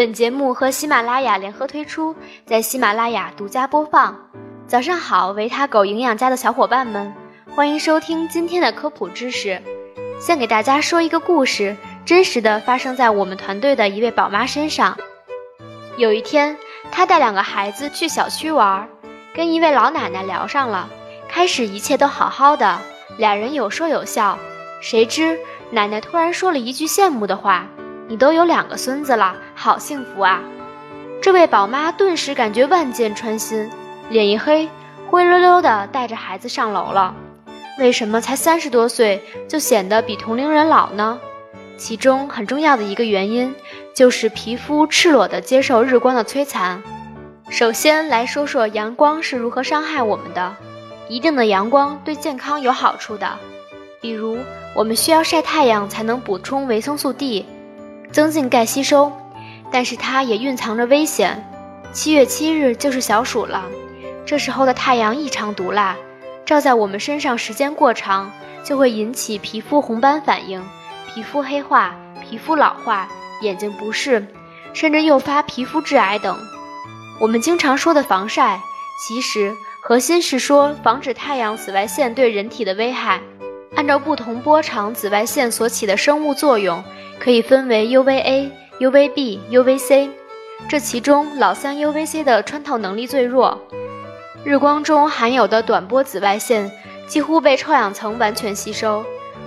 本节目和喜马拉雅联合推出，在喜马拉雅独家播放。早上好，维他狗营养家的小伙伴们，欢迎收听今天的科普知识。先给大家说一个故事，真实的发生在我们团队的一位宝妈身上。有一天，她带两个孩子去小区玩，跟一位老奶奶聊上了。开始一切都好好的，俩人有说有笑。谁知奶奶突然说了一句羡慕的话。你都有两个孙子了，好幸福啊！这位宝妈顿时感觉万箭穿心，脸一黑，灰溜溜的带着孩子上楼了。为什么才三十多岁就显得比同龄人老呢？其中很重要的一个原因就是皮肤赤裸的接受日光的摧残。首先来说说阳光是如何伤害我们的。一定的阳光对健康有好处的，比如我们需要晒太阳才能补充维生素 D。增进钙吸收，但是它也蕴藏着危险。七月七日就是小暑了，这时候的太阳异常毒辣，照在我们身上时间过长，就会引起皮肤红斑反应、皮肤黑化、皮肤老化、眼睛不适，甚至诱发皮肤致癌等。我们经常说的防晒，其实核心是说防止太阳紫外线对人体的危害。按照不同波长紫外线所起的生物作用。可以分为 UVA、UVB、UVC，这其中老三 UVC 的穿透能力最弱。日光中含有的短波紫外线几乎被臭氧层完全吸收。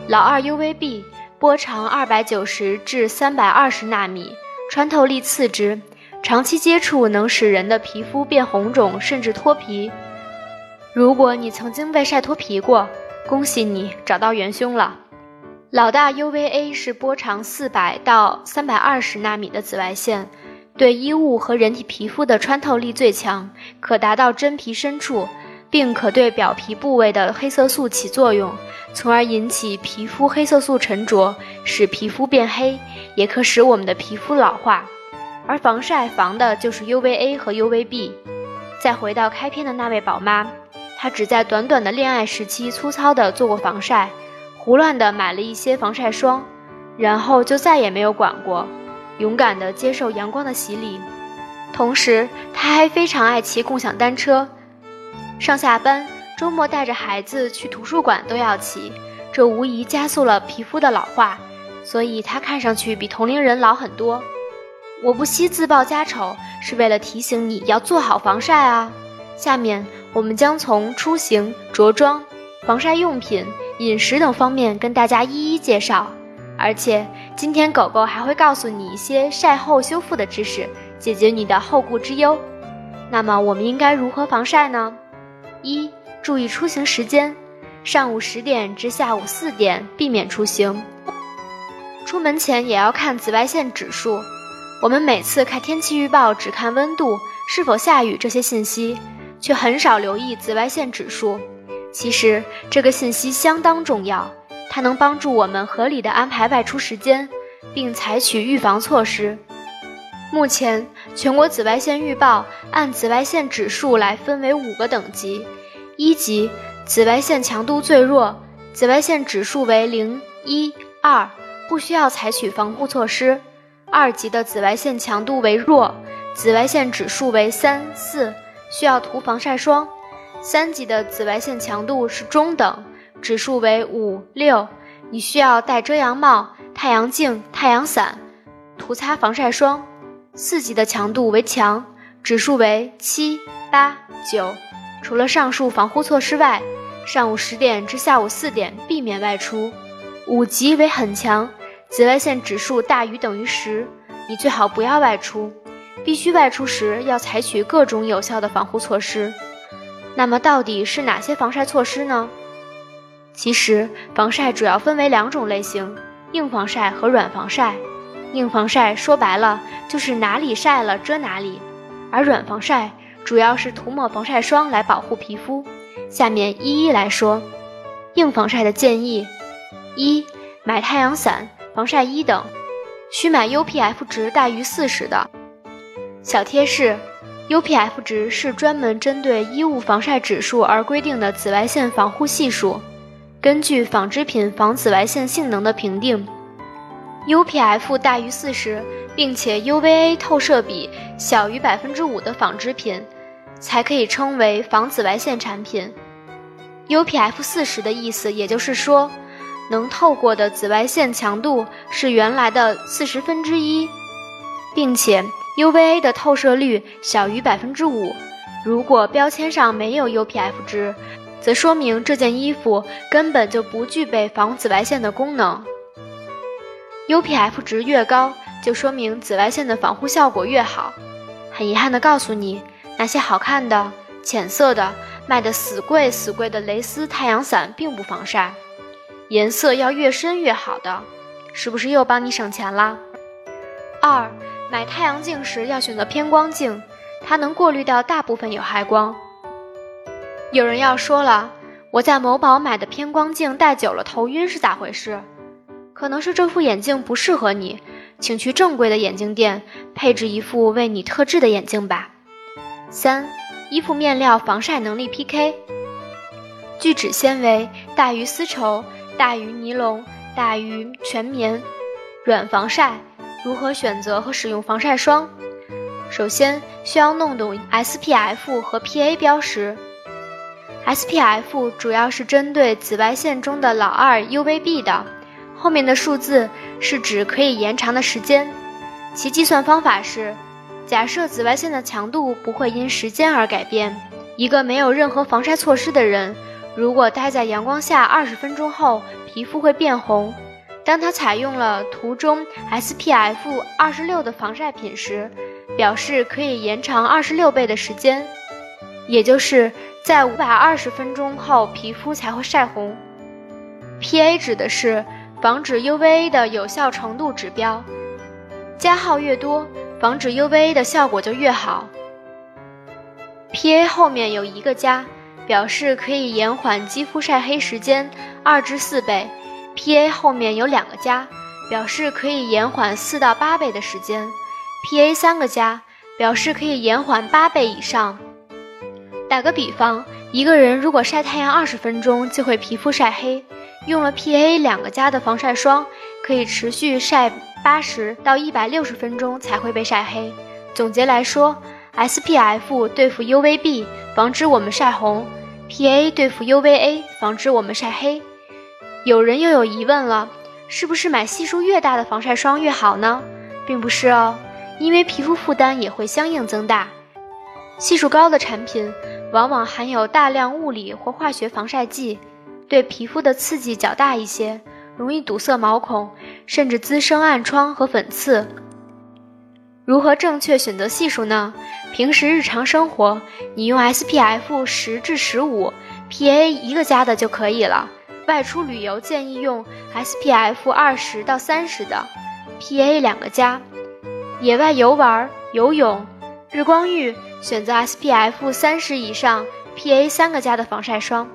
老二 UVB 波长二百九十至三百二十纳米，穿透力次之，长期接触能使人的皮肤变红肿甚至脱皮。如果你曾经被晒脱皮过，恭喜你找到元凶了。老大 UVA 是波长四百到三百二十纳米的紫外线，对衣物和人体皮肤的穿透力最强，可达到真皮深处，并可对表皮部位的黑色素起作用，从而引起皮肤黑色素沉着，使皮肤变黑，也可使我们的皮肤老化。而防晒防的就是 UVA 和 UVB。再回到开篇的那位宝妈，她只在短短的恋爱时期粗糙的做过防晒。胡乱的买了一些防晒霜，然后就再也没有管过，勇敢的接受阳光的洗礼。同时，他还非常爱骑共享单车，上下班、周末带着孩子去图书馆都要骑，这无疑加速了皮肤的老化，所以他看上去比同龄人老很多。我不惜自曝家丑，是为了提醒你要做好防晒啊。下面我们将从出行、着装、防晒用品。饮食等方面跟大家一一介绍，而且今天狗狗还会告诉你一些晒后修复的知识，解决你的后顾之忧。那么我们应该如何防晒呢？一、注意出行时间，上午十点至下午四点避免出行。出门前也要看紫外线指数。我们每次看天气预报只看温度、是否下雨这些信息，却很少留意紫外线指数。其实这个信息相当重要，它能帮助我们合理的安排外出时间，并采取预防措施。目前，全国紫外线预报按紫外线指数来分为五个等级：一级紫外线强度最弱，紫外线指数为零、一、二，不需要采取防护措施；二级的紫外线强度为弱，紫外线指数为三、四，需要涂防晒霜。三级的紫外线强度是中等，指数为五六，你需要戴遮阳帽、太阳镜、太阳伞，涂擦防晒霜。四级的强度为强，指数为七八九，除了上述防护措施外，上午十点至下午四点避免外出。五级为很强，紫外线指数大于等于十，你最好不要外出，必须外出时要采取各种有效的防护措施。那么到底是哪些防晒措施呢？其实防晒主要分为两种类型：硬防晒和软防晒。硬防晒说白了就是哪里晒了遮哪里，而软防晒主要是涂抹防晒霜来保护皮肤。下面一一来说。硬防晒的建议：一、买太阳伞、防晒衣等，需买 UPF 值大于四十的。小贴士。UPF 值是专门针对衣物防晒指数而规定的紫外线防护系数，根据纺织品防紫外线性能的评定。UPF 大于四十，并且 UVA 透射比小于百分之五的纺织品，才可以称为防紫外线产品。UPF 四十的意思，也就是说，能透过的紫外线强度是原来的四十分之一，并且 UVA 的透射率小于百分之五。如果标签上没有 UPF 值，则说明这件衣服根本就不具备防紫外线的功能。UPF 值越高，就说明紫外线的防护效果越好。很遗憾地告诉你，那些好看的、浅色的、卖的死贵死贵的蕾丝太阳伞并不防晒，颜色要越深越好的，是不是又帮你省钱啦？二，买太阳镜时要选择偏光镜，它能过滤掉大部分有害光。有人要说了，我在某宝买的偏光镜戴久了头晕是咋回事？可能是这副眼镜不适合你，请去正规的眼镜店配置一副为你特制的眼镜吧。三、衣服面料防晒能力 PK，聚酯纤维大于丝绸，大于尼龙，大于全棉，软防晒。如何选择和使用防晒霜？首先需要弄懂 SPF 和 PA 标识。SPF 主要是针对紫外线中的老二 UVB 的。后面的数字是指可以延长的时间，其计算方法是：假设紫外线的强度不会因时间而改变，一个没有任何防晒措施的人，如果待在阳光下二十分钟后，皮肤会变红。当他采用了图中 SPF 二十六的防晒品时，表示可以延长二十六倍的时间，也就是在五百二十分钟后皮肤才会晒红。PA 指的是。防止 UVA 的有效程度指标，加号越多，防止 UVA 的效果就越好。PA 后面有一个加，表示可以延缓肌肤晒黑时间二至四倍；PA 后面有两个加，表示可以延缓四到八倍的时间；PA 三个加，表示可以延缓八倍以上。打个比方，一个人如果晒太阳二十分钟，就会皮肤晒黑。用了 PA 两个加的防晒霜，可以持续晒八十到一百六十分钟才会被晒黑。总结来说，SPF 对付 UVB，防止我们晒红；PA 对付 UVA，防止我们晒黑。有人又有疑问了，是不是买系数越大的防晒霜越好呢？并不是哦，因为皮肤负担也会相应增大。系数高的产品往往含有大量物理或化学防晒剂。对皮肤的刺激较大一些，容易堵塞毛孔，甚至滋生暗疮和粉刺。如何正确选择系数呢？平时日常生活，你用 SPF 十至十五，PA 一个加的就可以了。外出旅游建议用 SPF 二十到三十的，PA 两个加。野外游玩、游泳、日光浴，选择 SPF 三十以上，PA 三个加的防晒霜。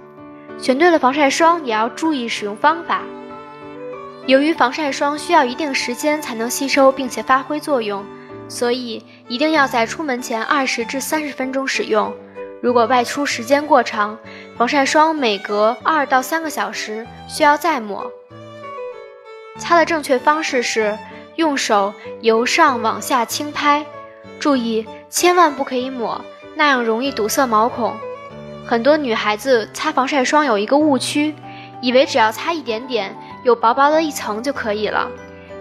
选对了防晒霜，也要注意使用方法。由于防晒霜需要一定时间才能吸收并且发挥作用，所以一定要在出门前二十至三十分钟使用。如果外出时间过长，防晒霜每隔二到三个小时需要再抹。擦的正确方式是用手由上往下轻拍，注意千万不可以抹，那样容易堵塞毛孔。很多女孩子擦防晒霜有一个误区，以为只要擦一点点，有薄薄的一层就可以了。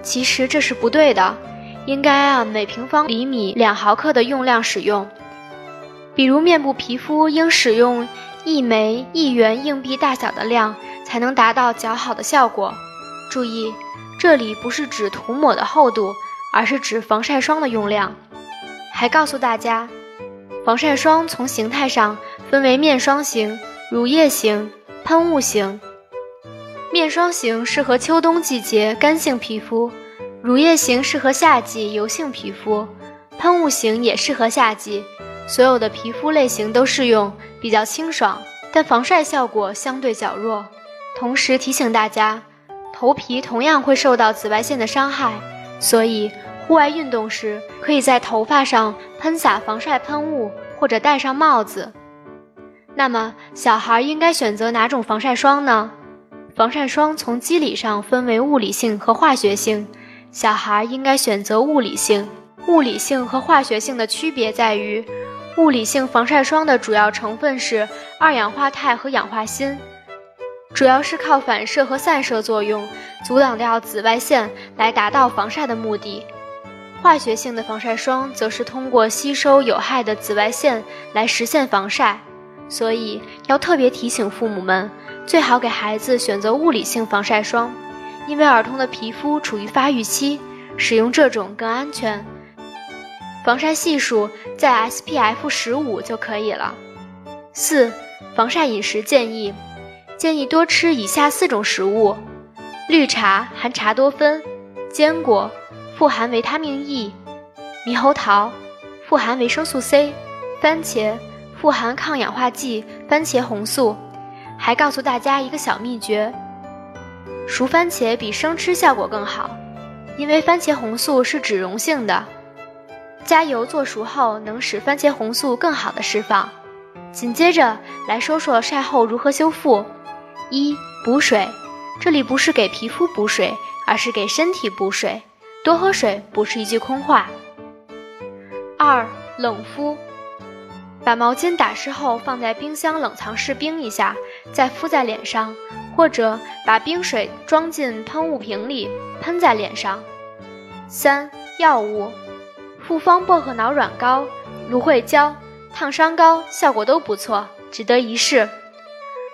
其实这是不对的，应该按每平方厘米两毫克的用量使用。比如面部皮肤应使用一枚一元硬币大小的量，才能达到较好的效果。注意，这里不是指涂抹的厚度，而是指防晒霜的用量。还告诉大家，防晒霜从形态上。分为面霜型、乳液型、喷雾型。面霜型适合秋冬季节干性皮肤，乳液型适合夏季油性皮肤，喷雾型也适合夏季。所有的皮肤类型都适用，比较清爽，但防晒效果相对较弱。同时提醒大家，头皮同样会受到紫外线的伤害，所以户外运动时可以在头发上喷洒防晒喷雾，或者戴上帽子。那么，小孩应该选择哪种防晒霜呢？防晒霜从机理上分为物理性和化学性，小孩应该选择物理性。物理性和化学性的区别在于，物理性防晒霜的主要成分是二氧化钛和氧化锌，主要是靠反射和散射作用阻挡掉紫外线来达到防晒的目的。化学性的防晒霜则是通过吸收有害的紫外线来实现防晒，所以要特别提醒父母们，最好给孩子选择物理性防晒霜，因为儿童的皮肤处于发育期，使用这种更安全。防晒系数在 SPF 十五就可以了。四、防晒饮食建议，建议多吃以下四种食物：绿茶含茶多酚，坚果。富含维他命 E，猕猴桃富含维生素 C，番茄富含抗氧化剂番茄红素。还告诉大家一个小秘诀：熟番茄比生吃效果更好，因为番茄红素是脂溶性的，加油做熟后能使番茄红素更好的释放。紧接着来说说晒后如何修复。一补水，这里不是给皮肤补水，而是给身体补水。多喝水不是一句空话。二冷敷，把毛巾打湿后放在冰箱冷藏室冰一下，再敷在脸上，或者把冰水装进喷雾瓶里喷在脸上。三药物，复方薄荷脑软膏、芦荟胶、烫伤膏效果都不错，值得一试。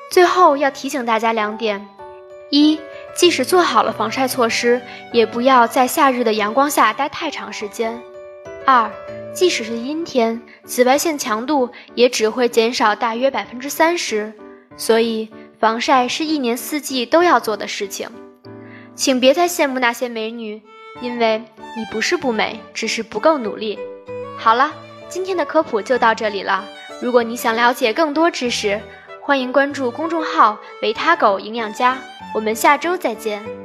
最后要提醒大家两点：一。即使做好了防晒措施，也不要在夏日的阳光下待太长时间。二，即使是阴天，紫外线强度也只会减少大约百分之三十。所以，防晒是一年四季都要做的事情。请别再羡慕那些美女，因为你不是不美，只是不够努力。好了，今天的科普就到这里了。如果你想了解更多知识，欢迎关注公众号“维他狗营养家”。我们下周再见。